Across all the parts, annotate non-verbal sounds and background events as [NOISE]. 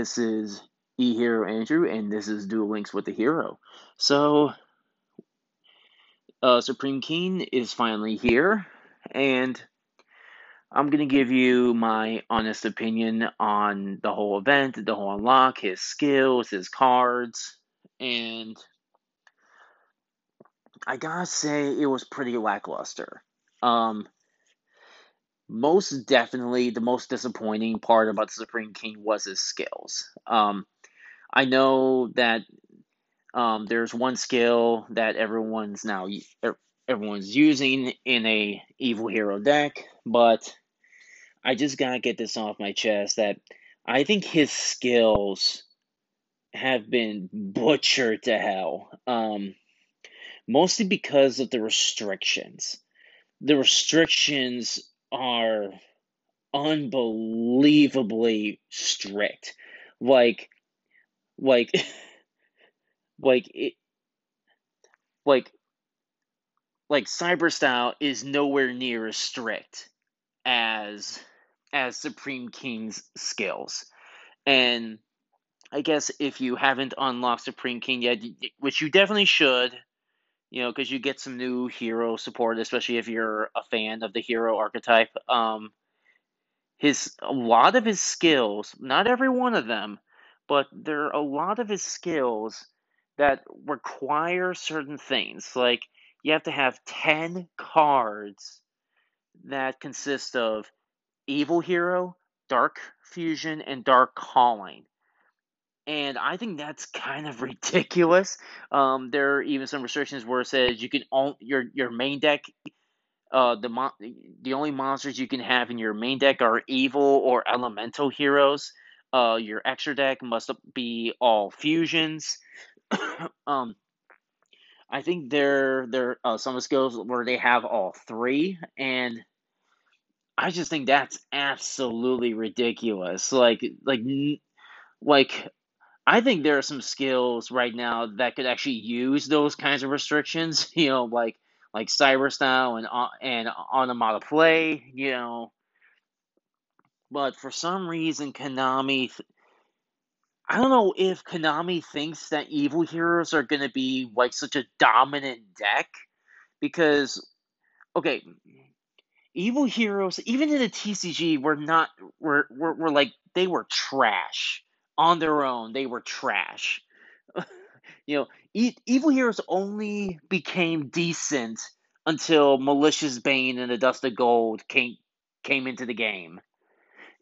This is E Hero Andrew, and this is Duel Links with the Hero. So, uh, Supreme King is finally here, and I'm gonna give you my honest opinion on the whole event, the whole unlock, his skills, his cards, and I gotta say it was pretty lackluster. Um, most definitely the most disappointing part about the Supreme King was his skills. Um, I know that um, there's one skill that everyone's now er, everyone's using in a evil hero deck, but I just gotta get this off my chest that I think his skills have been butchered to hell. Um, mostly because of the restrictions. The restrictions are unbelievably strict. Like, like, [LAUGHS] like it, like, like cyber style is nowhere near as strict as as Supreme King's skills, and I guess if you haven't unlocked Supreme King yet, which you definitely should, you know, because you get some new hero support, especially if you're a fan of the hero archetype. Um, his a lot of his skills, not every one of them, but there are a lot of his skills that require certain things. Like you have to have ten cards that consist of evil hero, dark fusion, and dark calling and I think that's kind of [LAUGHS] ridiculous. Um, there are even some restrictions where it says you can own your your main deck. Uh, the mo- the only monsters you can have in your main deck are evil or elemental heroes. Uh, your extra deck must be all fusions. [COUGHS] um, I think there there are some skills where they have all three, and I just think that's absolutely ridiculous. Like like like I think there are some skills right now that could actually use those kinds of restrictions. [LAUGHS] You know, like like cyber style and uh, and automata play. You know, but for some reason, Konami. I don't know if Konami thinks that evil heroes are going to be like such a dominant deck because okay, evil heroes even in the TCG were not were were, were like they were trash on their own, they were trash. [LAUGHS] you know, e- Evil Heroes only became decent until Malicious Bane and the Dust of Gold came came into the game. [LAUGHS]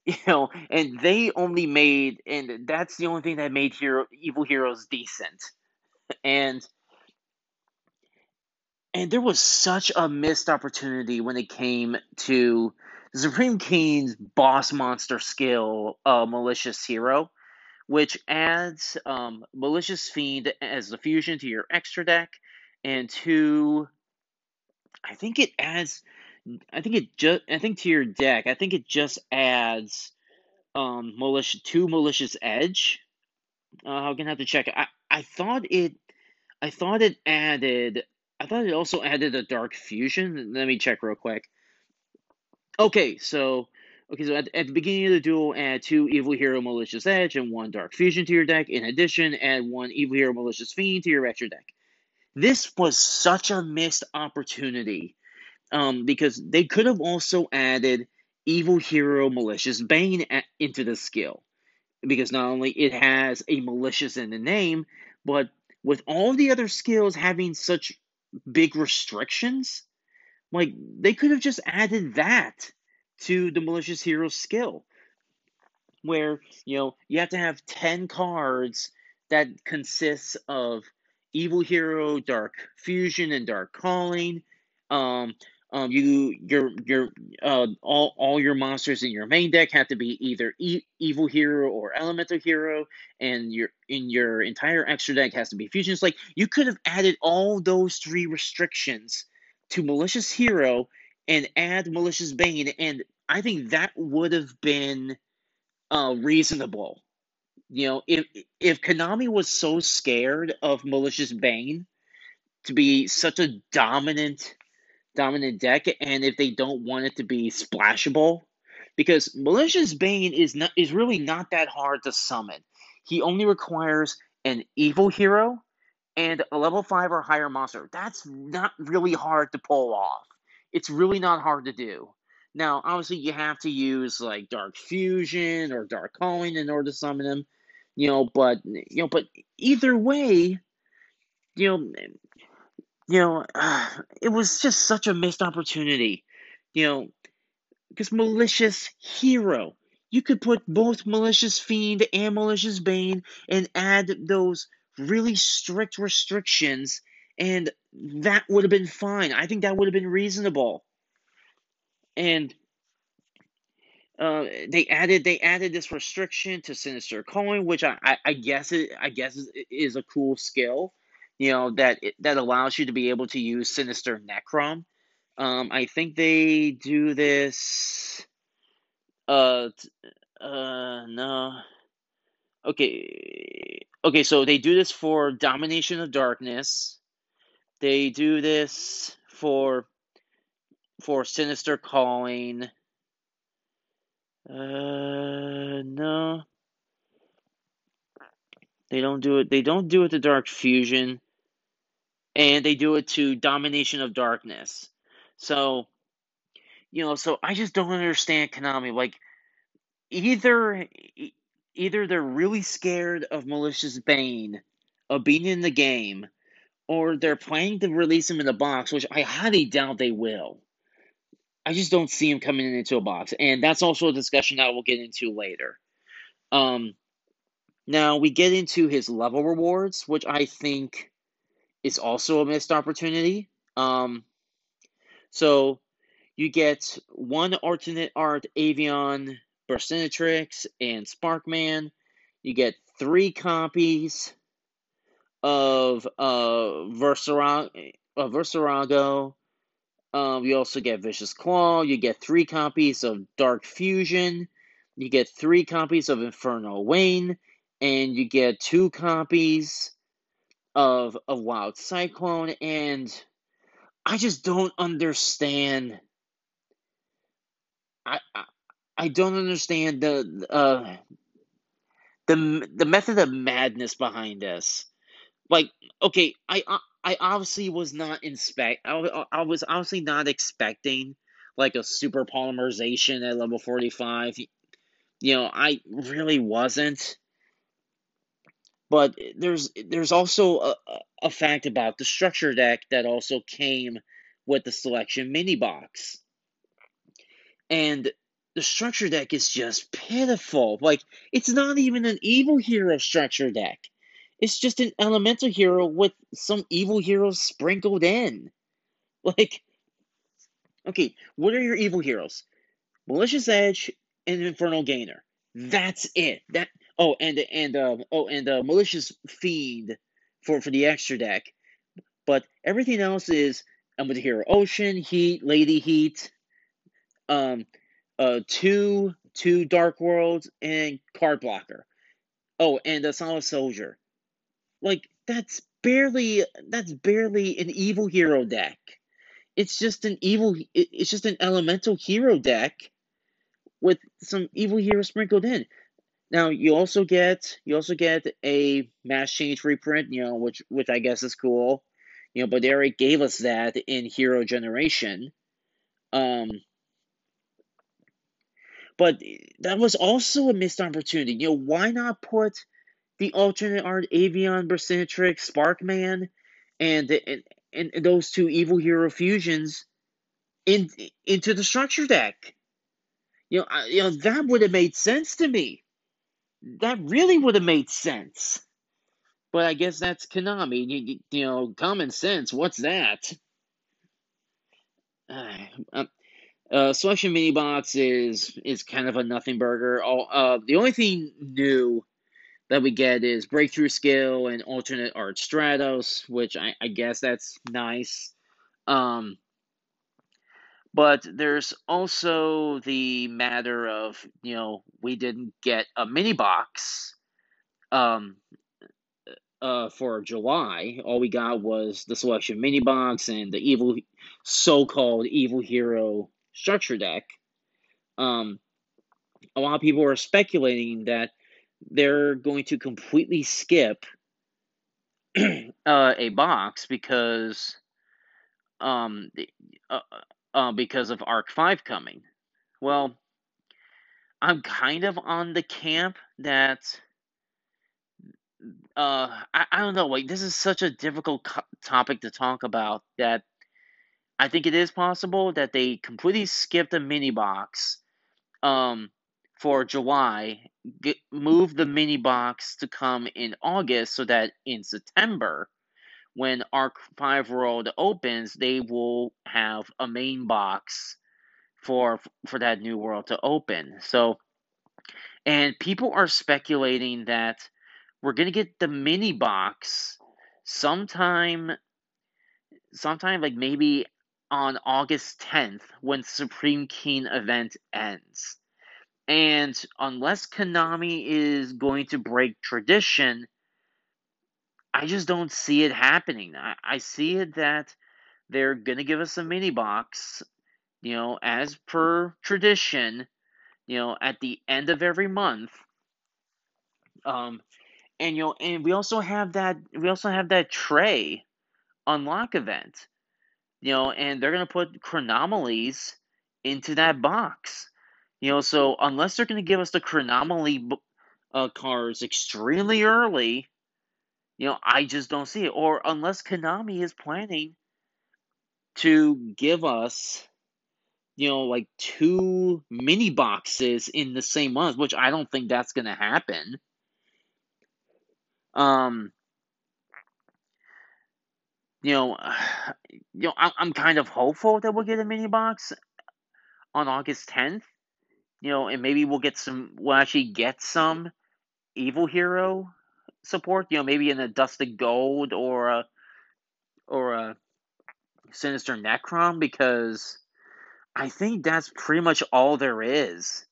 You know, and they only made, and that's the only thing that made hero Evil Heroes decent. [LAUGHS] And and there was such a missed opportunity when it came to Supreme King's boss monster skill, uh, Malicious Hero which adds um, Malicious Fiend as the fusion to your extra deck, and to I think it adds I think it just I think to your deck I think it just adds um malicious two malicious edge. Uh, I'm gonna have to check. I I thought it I thought it added I thought it also added a dark fusion. Let me check real quick. Okay, so Okay, so at, at the beginning of the duel, add two Evil Hero Malicious Edge and one Dark Fusion to your deck. In addition, add one Evil Hero Malicious Fiend to your extra deck. This was such a missed opportunity um, because they could have also added Evil Hero Malicious Bane at, into the skill. Because not only it has a malicious in the name, but with all the other skills having such big restrictions, like they could have just added that to the malicious hero skill where you know you have to have 10 cards that consists of evil hero dark fusion and dark calling. Um um you your your uh all all your monsters in your main deck have to be either e- evil hero or elemental hero and your in your entire extra deck has to be fusions like you could have added all those three restrictions to malicious hero and add malicious bane and i think that would have been uh, reasonable you know if if konami was so scared of malicious bane to be such a dominant dominant deck and if they don't want it to be splashable because Malicious Bane is not is really not that hard to summon. He only requires an evil hero and a level 5 or higher monster. That's not really hard to pull off. It's really not hard to do. Now, obviously, you have to use like Dark Fusion or Dark Calling in order to summon him, you know. But you know, but either way, you know, you know, uh, [SIGHS] it was just such a missed opportunity, you know, because malicious hero. You could put both malicious fiend and malicious bane and add those really strict restrictions, and that would have been fine. I think that would have been reasonable. And uh, they added they added this restriction to Sinister Calling, which I, I, I guess it I guess is, is a cool skill, you know that that allows you to be able to use Sinister Necrom. Um, I think they do this. Uh, uh, no. Okay, okay. So they do this for Domination of Darkness. They do this for for Sinister Calling. Uh, no. They don't do it. They don't do it to Dark Fusion, and they do it to Domination of Darkness. So, you know, so I just don't understand Konami. Like, either either they're really scared of Malicious Bane of being in the game, or they're planning to release him in a box, which I highly doubt they will. I just don't see him coming into a box, and that's also a discussion that we'll get into later. Um, now we get into his level rewards, which I think is also a missed opportunity. Um, so you get one alternate art Avian, Burstinatrix, and Sparkman. You get three copies of uh, Versarago, uh, Versarago um, you also get Vicious Claw. You get three copies of Dark Fusion. You get three copies of Inferno Wayne. And you get two copies of, of Wild Cyclone. And I just don't understand. I, I, I don't understand the uh, the the method of madness behind this. Like, okay, I uh, I obviously was not inspect. I, I was obviously not expecting like a super polymerization at level forty five. You know, I really wasn't. But there's there's also a, a fact about the structure deck that also came with the selection mini box. And the structure deck is just pitiful. Like it's not even an evil hero structure deck. It's just an elemental hero with some evil heroes sprinkled in. Like, okay, what are your evil heroes? Malicious Edge and Infernal Gainer. That's it. That oh, and and uh, oh, and uh, Malicious Fiend for for the extra deck. But everything else is I'm with the hero Ocean, Heat, Lady Heat, um, uh, two two Dark Worlds, and Card Blocker. Oh, and a Solid Soldier. Like that's barely that's barely an evil hero deck. It's just an evil it's just an elemental hero deck with some evil hero sprinkled in. Now you also get you also get a mass change reprint, you know, which which I guess is cool. You know, but already gave us that in Hero Generation. Um but that was also a missed opportunity. You know, why not put the alternate art Avian, Burstinatrix, Sparkman, and, and and those two evil hero fusions in into the structure deck. You know, I, you know that would have made sense to me. That really would have made sense. But I guess that's Konami. You, you know, common sense. What's that? [SIGHS] Uh, uh, selection mini box is is kind of a nothing burger. All uh, the only thing new that we get is Breakthrough Skill and Alternate Art Stratos, which I, I guess that's nice. Um, but there's also the matter of, you know, we didn't get a mini box um, uh, for July. All we got was the selection mini box and the evil, so called evil hero structure deck. Um, a lot of people are speculating that they're going to completely skip [CLEARS THROAT] uh, a box because um uh, uh, because of Arc Five coming. Well, I'm kind of on the camp that uh I, I don't know like this is such a difficult co- topic to talk about that I think it is possible that they completely skipped a mini box um for July, get, move the mini box to come in August so that in September when Arc 5 World opens, they will have a main box for for that new world to open. So and people are speculating that we're going to get the mini box sometime sometime like maybe on August 10th when Supreme King event ends. And unless Konami is going to break tradition, I just don't see it happening. I, I see it that they're going to give us a mini box, you know, as per tradition, you know, at the end of every month. Um, and you know, and we also have that we also have that Trey unlock event, you know, and they're gonna put chronomalies into that box, you know. So unless they're gonna give us the chronomaly uh, cards extremely early, you know, I just don't see it. Or unless Konami is planning to give us, you know, like two mini boxes in the same month, which I don't think that's gonna happen. Um, you know, [SIGHS] you know, I'm kind of hopeful that we'll get a mini box on August 10th. You know, and maybe we'll get some. We'll actually get some evil hero support. You know, maybe in Adusted Gold or a or a Sinister Necrom because I think that's pretty much all there is.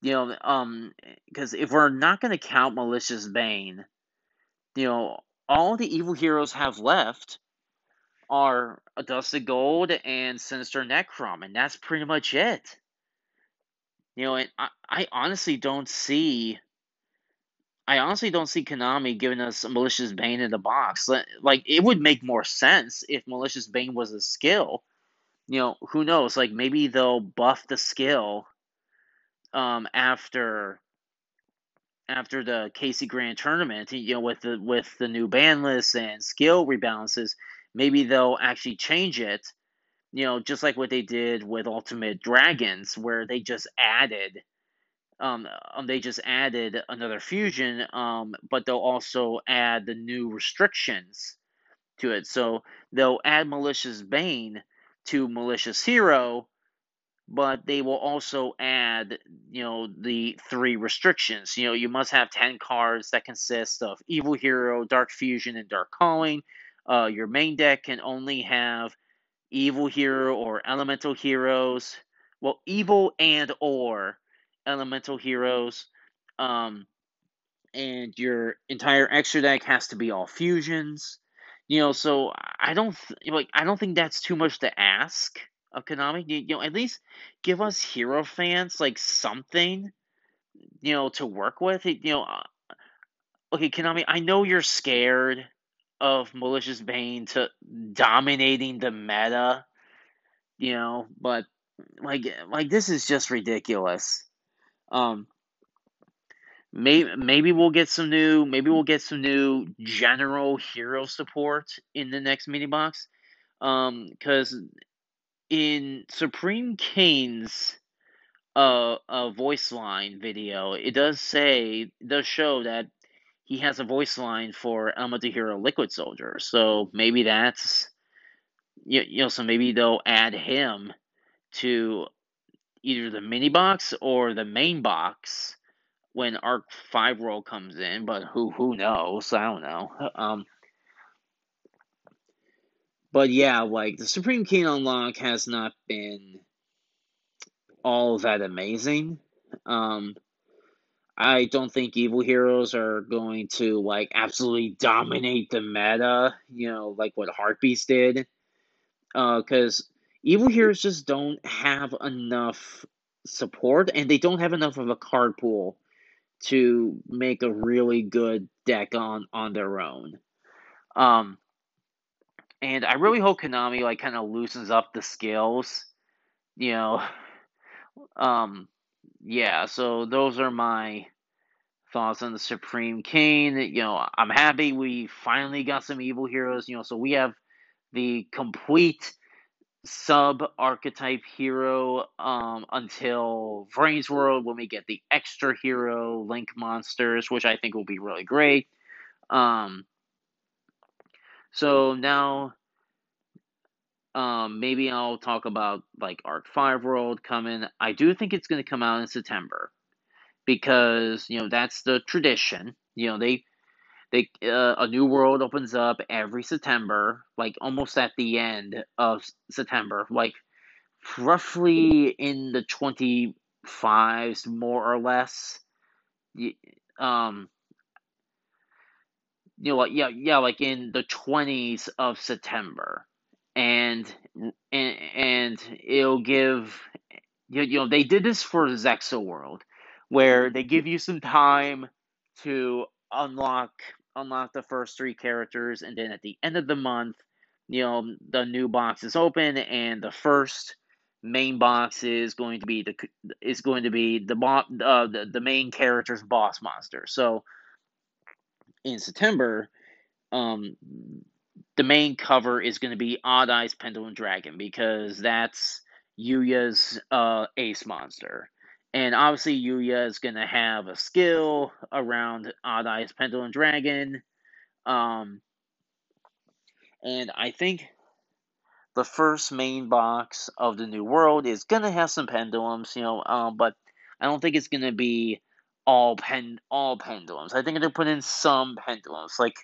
You know, um, because if we're not going to count Malicious Bane, you know, all the evil heroes have left are Adusted Gold and Sinister Necrom, and that's pretty much it. You know, and I, I honestly don't see. I honestly don't see Konami giving us Malicious Bane in the box. Like, it would make more sense if Malicious Bane was a skill. You know, who knows? Like, maybe they'll buff the skill um, after after the KC Grand Tournament, you know, with the with the new ban list and skill rebalances, maybe they'll actually change it you know, just like what they did with Ultimate Dragons, where they just added, um, um they just added another fusion, um, but they'll also add the new restrictions to it. So they'll add Malicious Bane to Malicious Hero, but they will also add, you know, the three restrictions. You know, you must have 10 cards that consist of Evil Hero, Dark Fusion, and Dark Calling. Uh, your main deck can only have evil hero or elemental heroes. Well, evil and or elemental heroes. Um, and your entire extra deck has to be all fusions. You know, so I don't th- like. I don't think that's too much to ask of Konami. You, you know, at least give us hero fans like something. You know, to work with. You know, uh, okay, Konami. I know you're scared of Malicious Bane to dominating the meta, you know, but like like this is just ridiculous. Um maybe maybe we'll get some new maybe we'll get some new general hero support in the next mini box. Um cuz in Supreme King's uh, a voice line video, it does say, does show that he has a voice line for Elemental Hero Liquid Soldier. So maybe that's you, you know, so maybe they'll add him to either the mini box or the main box when Arc Five World comes in. But who who knows? I don't know. Um, but yeah, like the Supreme King unlock has not been all that amazing. Um, I don't think evil heroes are going to like absolutely dominate the meta, you know, like what Heartbeast did. Uh, cuz evil heroes just don't have enough support, and they don't have enough of a card pool to make a really good deck on on their own. Um, and I really hope Konami like kind of loosens up the scales. You know, um, yeah. So those are my thoughts on the Supreme King. You know, I'm happy we finally got some evil heroes. You know, so we have the complete sub archetype hero um, until VRAINS World when we get the extra hero Link monsters, which I think will be really great. Um, so now, um, maybe I'll talk about like Arc Five World coming. I do think it's going to come out in September because you know that's the tradition. You know they they uh, a new world opens up every September, like almost at the end of September, like roughly in the twenty fives, more or less. Um, you know, like yeah, yeah, like in the twenties of September, and and and it'll give you know they did this for Zexal World, where they give you some time to unlock unlock the first three characters, and then at the end of the month, you know, the new box is open, and the first main box is going to be the is going to be the uh, the, the main character's boss monster. So in September, um, the main cover is going to be Odd Eyes Pendulum Dragon because that's Yuya's uh, ace monster. And obviously, Yuya is going to have a skill around Odd Eyes Pendulum Dragon. Um, and I think the first main box of the new world is going to have some pendulums, you know, um, but I don't think it's going to be all pen all pendulums. I think they'll put in some pendulums, like,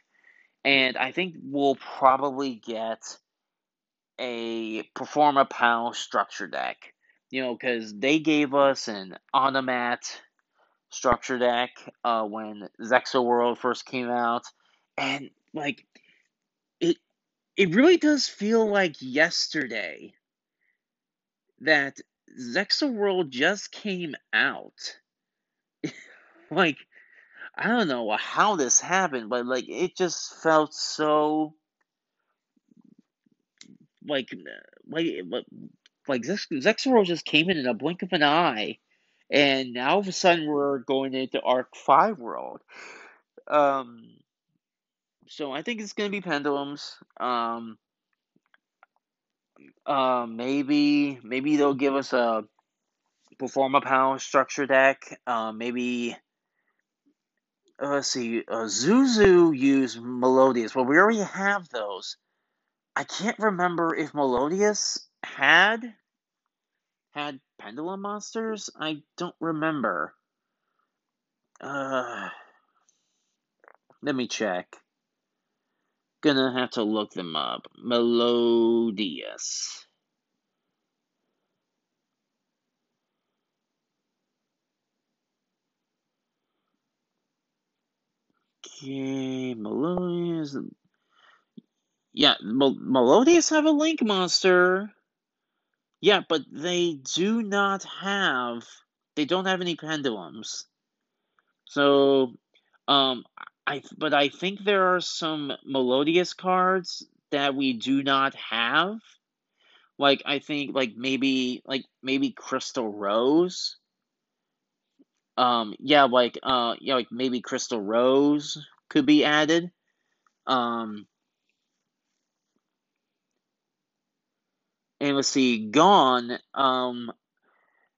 and I think we'll probably get a Performapal structure deck you know, because they gave us an Onomat structure deck uh, when Zexal World first came out, and like it, it really does feel like yesterday that Zexal World just came out. [LAUGHS] like I don't know how this happened, but like it just felt so like like like Zexal just came in in a blink of an eye, and now all of a sudden we're going into Arc Five World. Um, so I think it's gonna be pendulums. Um, uh, maybe maybe they'll give us a Performapal structure deck. Uh, maybe uh, let's see. Uh, Zuzu use Melodious. Well, we already have those. I can't remember if Melodious had had pendulum monsters? I don't remember. Uh, let me check. Gonna have to look them up. Melodious. Okay, Melodious. Yeah, Mel- Melodious have a link monster. Yeah, but they do not have they don't have any pendulums. So um I but I think there are some melodious cards that we do not have. Like I think like maybe like maybe Crystal Rose. Um yeah, like uh yeah, like maybe Crystal Rose could be added. Um and let's see, Gong. Um,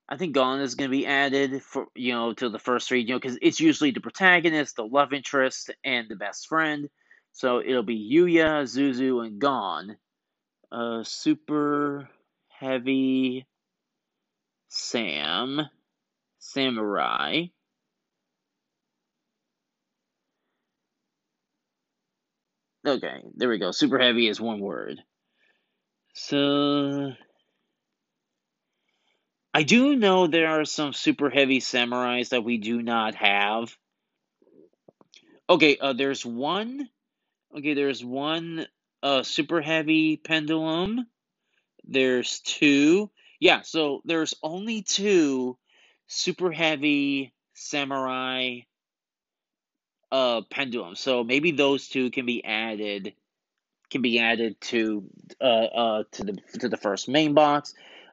I think Gong is going to be added for you know to the first three, you know, because it's usually the protagonist, the love interest, and the best friend. So it'll be Yuya, Zuzu, and Gong. Uh, super heavy Sam, Samurai. Okay, there we go. Super heavy is one word. So I do know there are some super heavy samurais that we do not have. Okay, uh, there's one. Okay, there's one uh, super heavy pendulum. There's two. Yeah, so there's only two super heavy samurai uh pendulum. So maybe those two can be added can be added to uh uh to the to the first main box.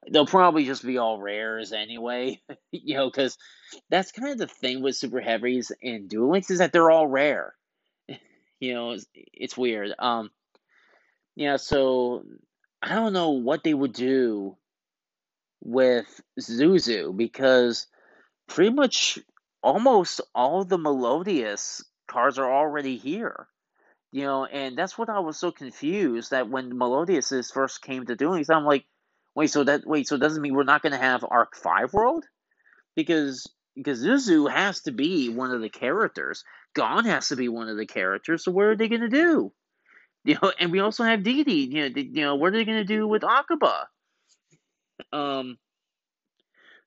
They'll probably just be all rares anyway, [LAUGHS] you know, because that's kind of the thing with super heavies and Duel Links is that they're all rare. [LAUGHS] you know, it's, it's weird. Um, yeah, so I don't know what they would do with Zuzu because pretty much almost all the Melodious cards are already here. You know, and that's what I was so confused that when Melodious first came to doing this, I'm like, wait, so that wait, so doesn't mean we're not gonna have Arc Five World? Because because Zuzu has to be one of the characters. Gong has to be one of the characters, so what are they gonna do? You know, and we also have Didi. You know, you know, what are they gonna do with Akiba? Um,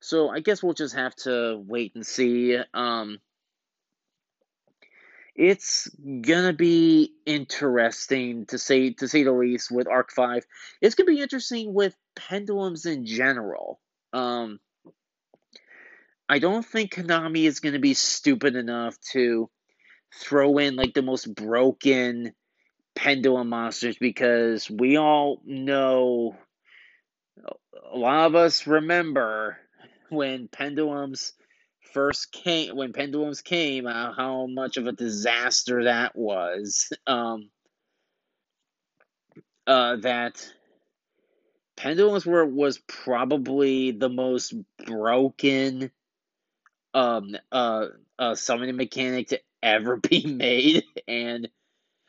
so I guess we'll just have to wait and see. Um, it's gonna be interesting to say to say the least with Arc Five. It's gonna be interesting with pendulums in general. Um, I don't think Konami is gonna be stupid enough to throw in like the most broken pendulum monsters because we all know a lot of us remember when pendulums first came when pendulums came uh, how much of a disaster that was. [LAUGHS] Um uh that pendulums were was probably the most broken um uh uh summoning mechanic to ever [LAUGHS] be made. And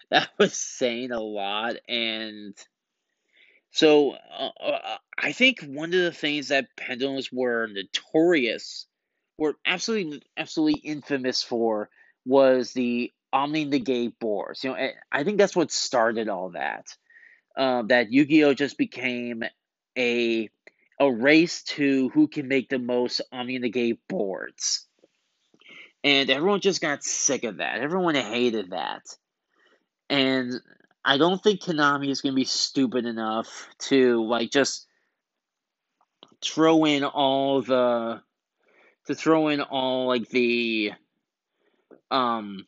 that was saying a lot. And so uh, uh, I think one of the things that pendulums were notorious, were absolutely absolutely infamous for, was the Omni Negate boards. You know, I think that's what started all that. Um, that Yu-Gi-Oh just became a a race to who can make the most Omni Negate boards, and everyone just got sick of that. Everyone hated that, and I don't think Konami is going to be stupid enough to like just throw in all the to throw in all like the um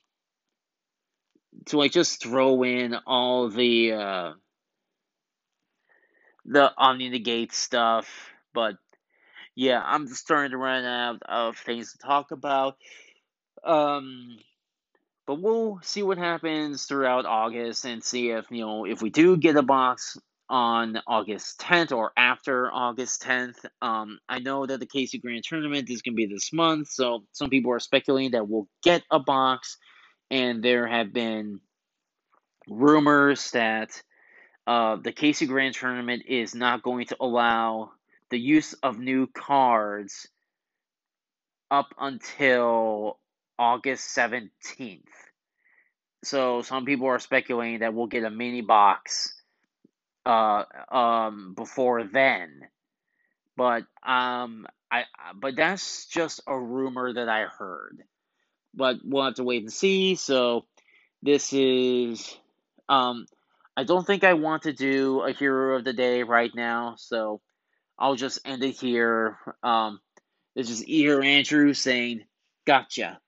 to like just throw in all the uh the Omni Negate stuff, but yeah, I'm just starting to run out of things to talk about. Um but we'll see what happens throughout August and see if, you know, if we do get a box on August 10th or after August 10th. Um, I know that the KC Grand Tournament is going to be this month, so some people are speculating that we'll get a box, and there have been rumors that uh, the KC Grand Tournament is not going to allow the use of new cards up until August 17th. So some people are speculating that we'll get a mini box uh um before then. But um I but that's just a rumor that I heard. But we'll have to wait and see. So this is um I don't think I want to do a hero of the day right now, so I'll just end it here. Um this is Ear Andrew saying gotcha.